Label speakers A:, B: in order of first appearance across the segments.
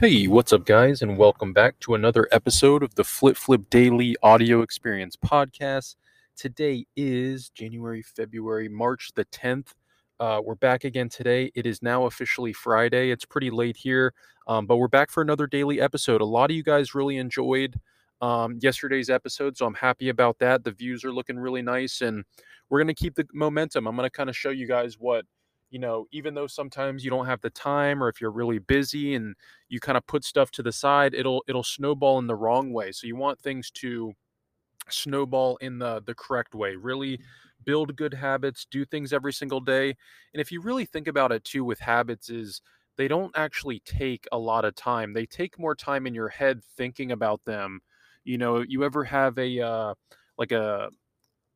A: Hey, what's up, guys, and welcome back to another episode of the Flip Flip Daily Audio Experience Podcast. Today is January, February, March the 10th. Uh, we're back again today. It is now officially Friday. It's pretty late here, um, but we're back for another daily episode. A lot of you guys really enjoyed um, yesterday's episode, so I'm happy about that. The views are looking really nice, and we're going to keep the momentum. I'm going to kind of show you guys what you know, even though sometimes you don't have the time or if you're really busy and you kind of put stuff to the side, it'll it'll snowball in the wrong way. So you want things to snowball in the the correct way. Really build good habits, do things every single day. And if you really think about it too with habits is they don't actually take a lot of time. They take more time in your head thinking about them. You know, you ever have a uh like a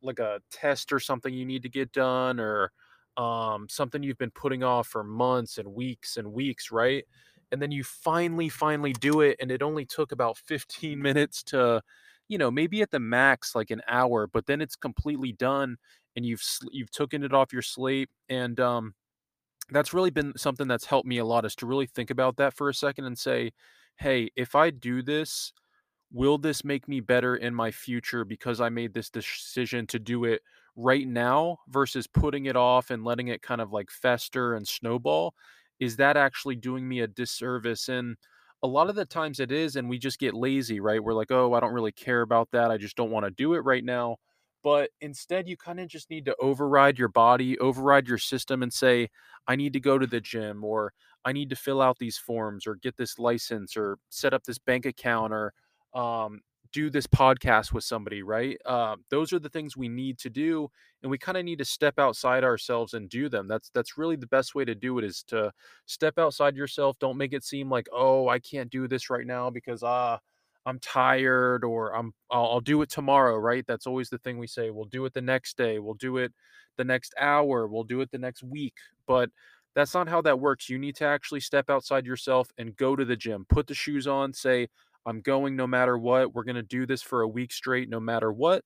A: like a test or something you need to get done or um, something you've been putting off for months and weeks and weeks, right? And then you finally, finally do it, and it only took about 15 minutes to, you know, maybe at the max like an hour, but then it's completely done, and you've you've taken it off your slate, and um, that's really been something that's helped me a lot is to really think about that for a second and say, hey, if I do this, will this make me better in my future because I made this decision to do it right now versus putting it off and letting it kind of like fester and snowball? Is that actually doing me a disservice? And a lot of the times it is, and we just get lazy, right? We're like, oh, I don't really care about that. I just don't want to do it right now. But instead, you kind of just need to override your body, override your system, and say, I need to go to the gym, or I need to fill out these forms, or get this license, or set up this bank account, or um, do this podcast with somebody, right? Uh, those are the things we need to do, and we kind of need to step outside ourselves and do them. That's that's really the best way to do it is to step outside yourself. Don't make it seem like, oh, I can't do this right now because ah. Uh, I'm tired or I'm I'll, I'll, do it tomorrow, right? That's always the thing we say. We'll do it the next day. We'll do it the next hour. We'll do it the next week. But that's not how that works. You need to actually step outside yourself and go to the gym. Put the shoes on, say, I'm going no matter what. We're going to do this for a week straight, no matter what.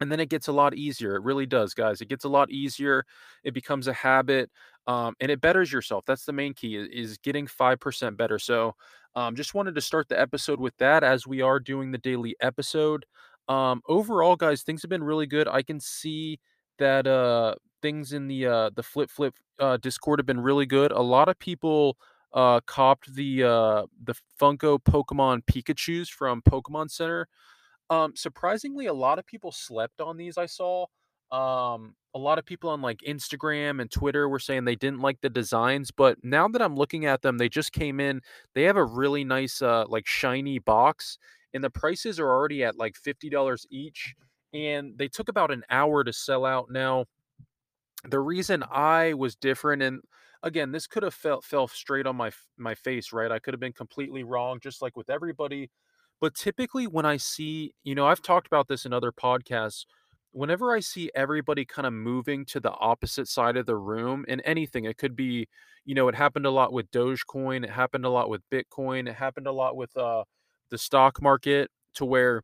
A: And then it gets a lot easier. It really does, guys. It gets a lot easier. It becomes a habit um, and it betters yourself. That's the main key is, getting 5% better. So um, just wanted to start the episode with that as we are doing the daily episode. Um, overall, guys, things have been really good. I can see that uh, things in the uh, the flip flip uh, Discord have been really good. A lot of people uh, copped the uh, the Funko Pokemon Pikachu's from Pokemon Center. Um, surprisingly, a lot of people slept on these. I saw um, a lot of people on like Instagram and Twitter were saying they didn't like the designs, but now that I'm looking at them, they just came in. They have a really nice uh, like shiny box, and the prices are already at like fifty dollars each. And they took about an hour to sell out. Now, the reason I was different and again, this could have felt fell straight on my my face, right? I could have been completely wrong, just like with everybody. But typically, when I see, you know, I've talked about this in other podcasts. Whenever I see everybody kind of moving to the opposite side of the room in anything, it could be, you know, it happened a lot with Dogecoin, it happened a lot with Bitcoin, it happened a lot with uh, the stock market, to where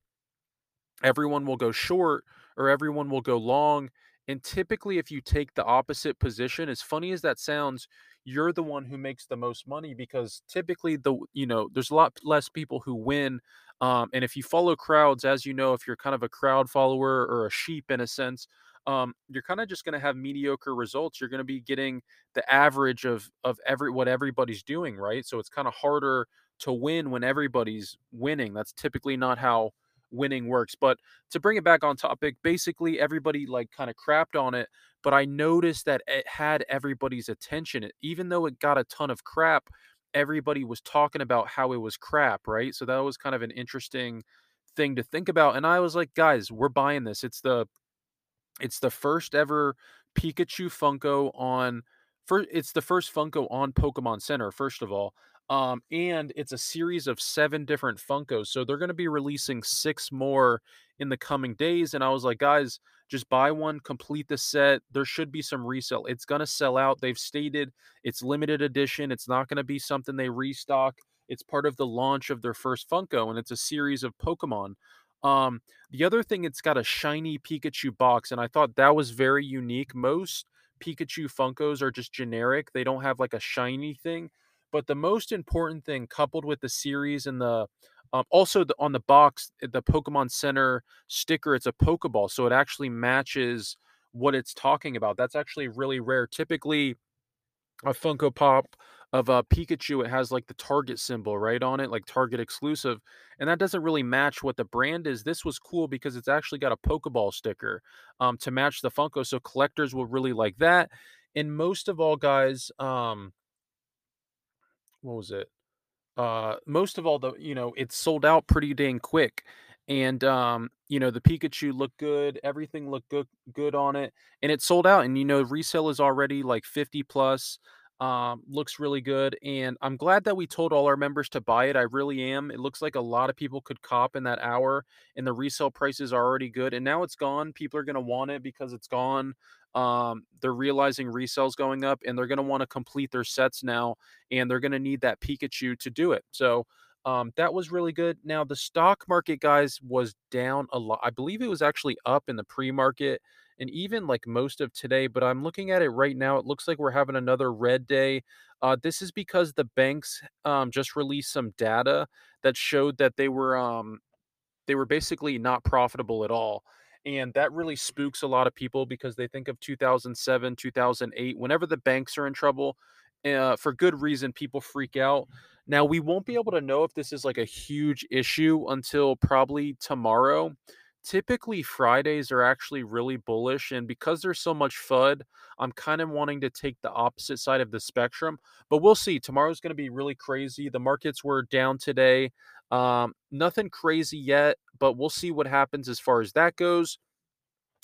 A: everyone will go short or everyone will go long and typically, if you take the opposite position, as funny as that sounds, you're the one who makes the most money because typically the you know there's a lot less people who win. Um, and if you follow crowds, as you know, if you're kind of a crowd follower or a sheep in a sense, um, you're kind of just going to have mediocre results. You're going to be getting the average of of every what everybody's doing, right? So it's kind of harder to win when everybody's winning. That's typically not how winning works. But to bring it back on topic, basically everybody like kind of crapped on it, but I noticed that it had everybody's attention. Even though it got a ton of crap, everybody was talking about how it was crap, right? So that was kind of an interesting thing to think about. And I was like, guys, we're buying this. It's the it's the first ever Pikachu Funko on for it's the first Funko on Pokemon Center, first of all. Um, and it's a series of seven different Funkos. So they're going to be releasing six more in the coming days. And I was like, guys, just buy one, complete the set. There should be some resale. It's going to sell out. They've stated it's limited edition. It's not going to be something they restock. It's part of the launch of their first Funko, and it's a series of Pokemon. Um, the other thing, it's got a shiny Pikachu box, and I thought that was very unique. Most Pikachu Funkos are just generic, they don't have like a shiny thing. But the most important thing, coupled with the series and the um, also the, on the box, eh, the Pokemon Center sticker, it's a Pokeball, so it actually matches what it's talking about. That's actually really rare. Typically, a Funko Pop of a uh, Pikachu, it has like the Target symbol right on it, like Target exclusive, and that doesn't really match what the brand is. This was cool because it's actually got a Pokeball sticker um, to match the Funko, so collectors will really like that. And most of all, guys, um, what was it? Uh, most of all, the you know, it sold out pretty dang quick and um, you know the Pikachu looked good, everything looked good good on it, and it sold out. And you know resale is already like fifty plus. Um, looks really good, and I'm glad that we told all our members to buy it. I really am. It looks like a lot of people could cop in that hour, and the resale prices are already good. And now it's gone. People are gonna want it because it's gone. Um, they're realizing resale's going up, and they're gonna want to complete their sets now, and they're gonna need that Pikachu to do it. So um, that was really good. Now the stock market, guys, was down a lot. I believe it was actually up in the pre-market and even like most of today. But I'm looking at it right now. It looks like we're having another red day. Uh, this is because the banks um, just released some data that showed that they were um, they were basically not profitable at all. And that really spooks a lot of people because they think of 2007, 2008. Whenever the banks are in trouble, uh, for good reason, people freak out. Now, we won't be able to know if this is like a huge issue until probably tomorrow. Typically, Fridays are actually really bullish, and because there's so much FUD, I'm kind of wanting to take the opposite side of the spectrum. But we'll see. Tomorrow's going to be really crazy. The markets were down today. Um, nothing crazy yet, but we'll see what happens as far as that goes.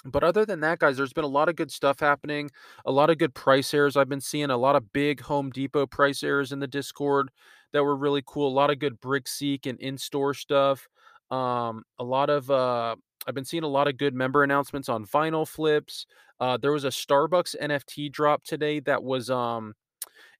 A: But other than that, guys, there's been a lot of good stuff happening, a lot of good price errors. I've been seeing a lot of big Home Depot price errors in the Discord that were really cool. A lot of good Brickseek and in-store stuff. Um, a lot of uh, I've been seeing a lot of good member announcements on vinyl flips. Uh, there was a Starbucks NFT drop today that was um,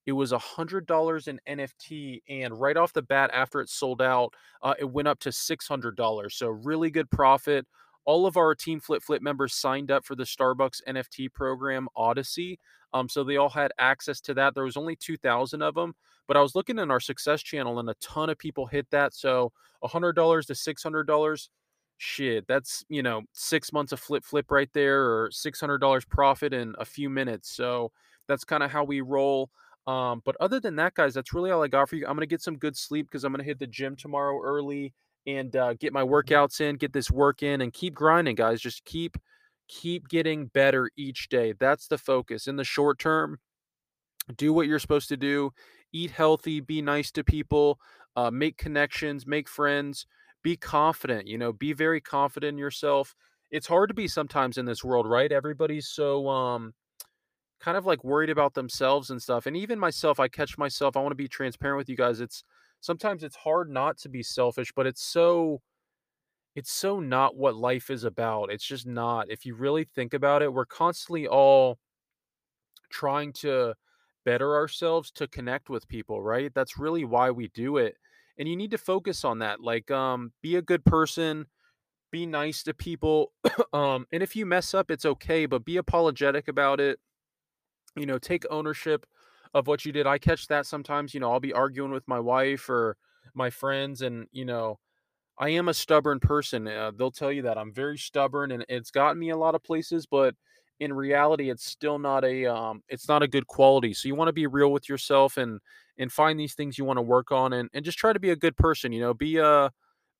A: it was a hundred dollars in NFT, and right off the bat, after it sold out, uh, it went up to six hundred dollars. So really good profit all of our Team Flip Flip members signed up for the Starbucks NFT program Odyssey. Um, so they all had access to that. There was only 2,000 of them, but I was looking in our success channel and a ton of people hit that. So $100 to $600, shit, that's, you know, six months of Flip Flip right there or $600 profit in a few minutes. So that's kind of how we roll. Um, but other than that, guys, that's really all I got for you. I'm going to get some good sleep because I'm going to hit the gym tomorrow early and uh, get my workouts in, get this work in, and keep grinding, guys. Just keep keep getting better each day. That's the focus. In the short term, do what you're supposed to do. Eat healthy. Be nice to people. Uh, make connections. Make friends. Be confident. You know, be very confident in yourself. It's hard to be sometimes in this world, right? Everybody's so um kind of like worried about themselves and stuff. And even myself, I catch myself. I want to be transparent with you guys. It's sometimes it's hard not to be selfish, but it's so it's so not what life is about. It's just not. If you really think about it, we're constantly all trying to better ourselves to connect with people, right? That's really why we do it. And you need to focus on that. Like um be a good person, be nice to people. um and if you mess up, it's okay, but be apologetic about it. You know, take ownership of what you did. I catch that sometimes, you know, I'll be arguing with my wife or my friends and, you know, I am a stubborn person. Uh, they'll tell you that I'm very stubborn and it's gotten me a lot of places, but in reality it's still not a um it's not a good quality. So you want to be real with yourself and and find these things you want to work on and and just try to be a good person, you know, be a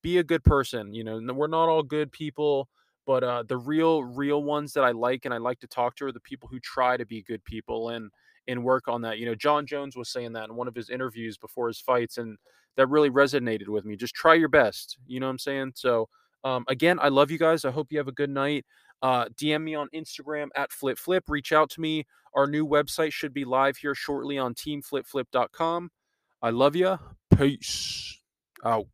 A: be a good person, you know. We're not all good people, but uh the real real ones that I like and I like to talk to are the people who try to be good people and and work on that. You know, Jon Jones was saying that in one of his interviews before his fights, and that really resonated with me. Just try your best. You know what I'm saying? So, um, again, I love you guys. I hope you have a good night. Uh, DM me on Instagram at Flip Flip. Reach out to me. Our new website should be live here shortly on teamflipflip.com. I love you. Peace out.